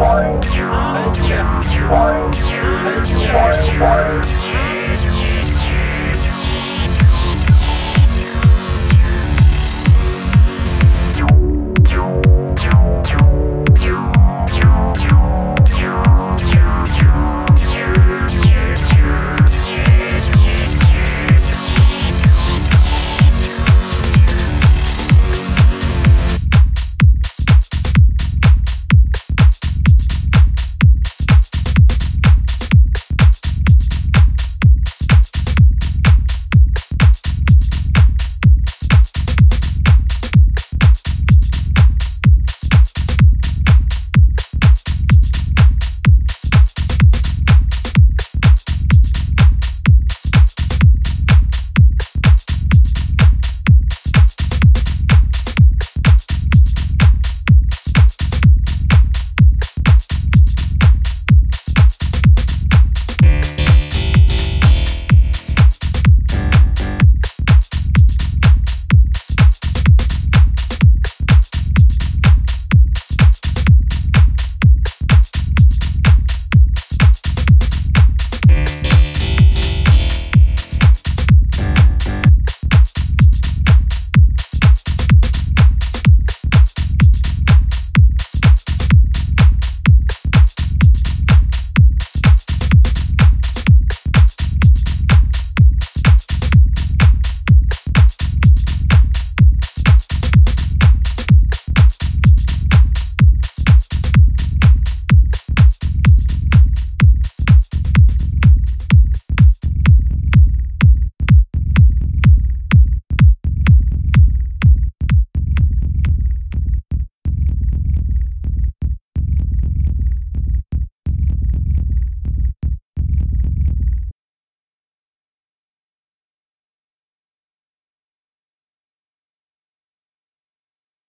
Why?